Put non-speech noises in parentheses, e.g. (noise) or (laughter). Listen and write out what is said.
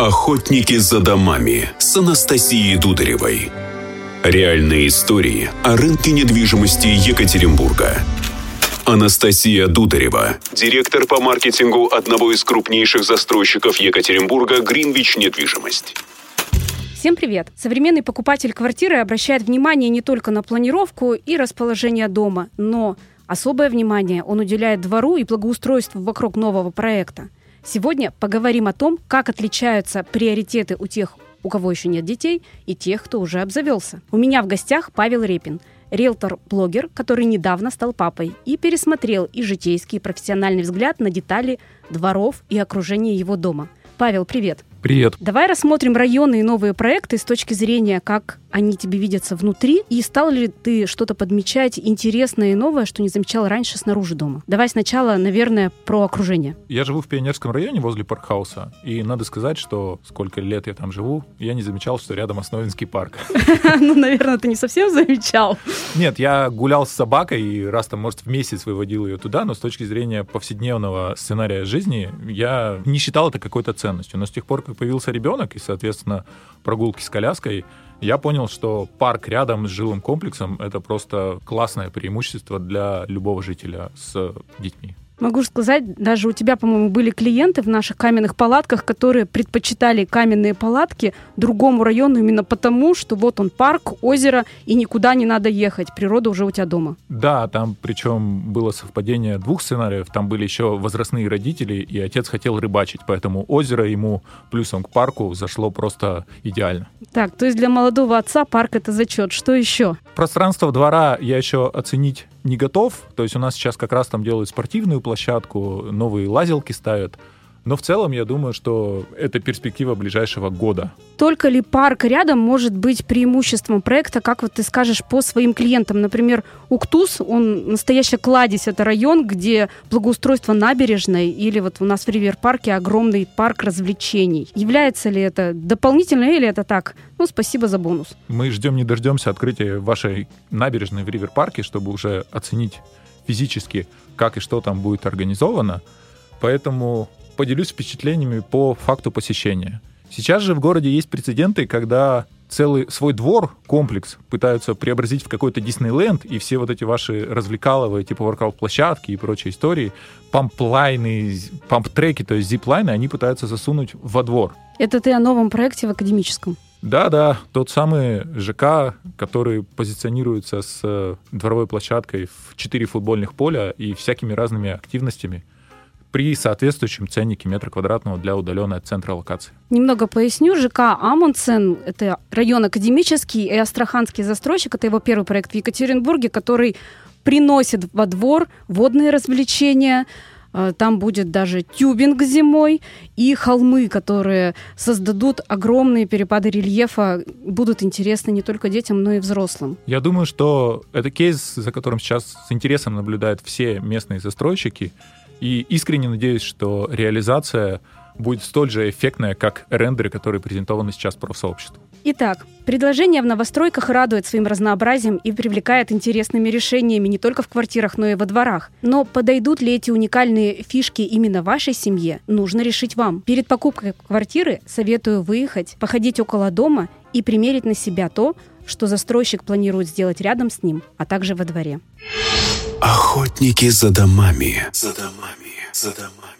Охотники за домами с Анастасией Дударевой. Реальные истории о рынке недвижимости Екатеринбурга. Анастасия Дударева, директор по маркетингу одного из крупнейших застройщиков Екатеринбурга «Гринвич Недвижимость». Всем привет! Современный покупатель квартиры обращает внимание не только на планировку и расположение дома, но особое внимание он уделяет двору и благоустройству вокруг нового проекта – Сегодня поговорим о том, как отличаются приоритеты у тех, у кого еще нет детей, и тех, кто уже обзавелся. У меня в гостях Павел Репин, риэлтор-блогер, который недавно стал папой и пересмотрел и житейский, и профессиональный взгляд на детали дворов и окружения его дома. Павел, привет! Привет. Давай рассмотрим районы и новые проекты с точки зрения, как они тебе видятся внутри, и стал ли ты что-то подмечать интересное и новое, что не замечал раньше снаружи дома? Давай сначала, наверное, про окружение. Я живу в Пионерском районе возле паркхауса, и надо сказать, что сколько лет я там живу, я не замечал, что рядом Основинский парк. (laughs) Ну, наверное, ты не совсем замечал. Нет, я гулял с собакой, и раз там, может, в месяц выводил ее туда, но с точки зрения повседневного сценария жизни я не считал это какой-то ценностью. Но с тех пор, как появился ребенок, и, соответственно, прогулки с коляской, я понял, что парк рядом с жилым комплексом — это просто классное преимущество для любого жителя с детьми. Могу сказать, даже у тебя, по-моему, были клиенты в наших каменных палатках, которые предпочитали каменные палатки другому району именно потому, что вот он парк, озеро, и никуда не надо ехать. Природа уже у тебя дома. Да, там причем было совпадение двух сценариев. Там были еще возрастные родители, и отец хотел рыбачить, поэтому озеро ему плюсом к парку зашло просто идеально. Так, то есть для молодого отца парк это зачет. Что еще? Пространство двора я еще оценить не готов. То есть у нас сейчас как раз там делают спортивную площадку, новые лазилки ставят. Но в целом я думаю, что это перспектива ближайшего года. Только ли парк рядом может быть преимуществом проекта, как вот ты скажешь, по своим клиентам? Например, Уктус, он настоящая кладезь, это район, где благоустройство набережной или вот у нас в Ривер-парке огромный парк развлечений. Является ли это дополнительно или это так? Ну, спасибо за бонус. Мы ждем не дождемся открытия вашей набережной в Ривер-парке, чтобы уже оценить физически, как и что там будет организовано. Поэтому поделюсь впечатлениями по факту посещения. Сейчас же в городе есть прецеденты, когда целый свой двор, комплекс пытаются преобразить в какой-то Диснейленд, и все вот эти ваши развлекаловые, типа воркаут-площадки и прочие истории, памплайны, памп-треки, то есть зиплайны, они пытаются засунуть во двор. Это ты о новом проекте в академическом? Да, да, тот самый ЖК, который позиционируется с э, дворовой площадкой в четыре футбольных поля и всякими разными активностями – при соответствующем ценнике метра квадратного для удаленной от центра локации. Немного поясню. ЖК Амундсен – это район академический и астраханский застройщик. Это его первый проект в Екатеринбурге, который приносит во двор водные развлечения, э, там будет даже тюбинг зимой и холмы, которые создадут огромные перепады рельефа, будут интересны не только детям, но и взрослым. Я думаю, что это кейс, за которым сейчас с интересом наблюдают все местные застройщики. И искренне надеюсь, что реализация будет столь же эффектная, как рендеры, которые презентованы сейчас профсообществу. Итак, предложение в новостройках радует своим разнообразием и привлекает интересными решениями не только в квартирах, но и во дворах. Но подойдут ли эти уникальные фишки именно вашей семье, нужно решить вам. Перед покупкой квартиры советую выехать, походить около дома и примерить на себя то, что застройщик планирует сделать рядом с ним, а также во дворе. Охотники за домами. За домами. За домами.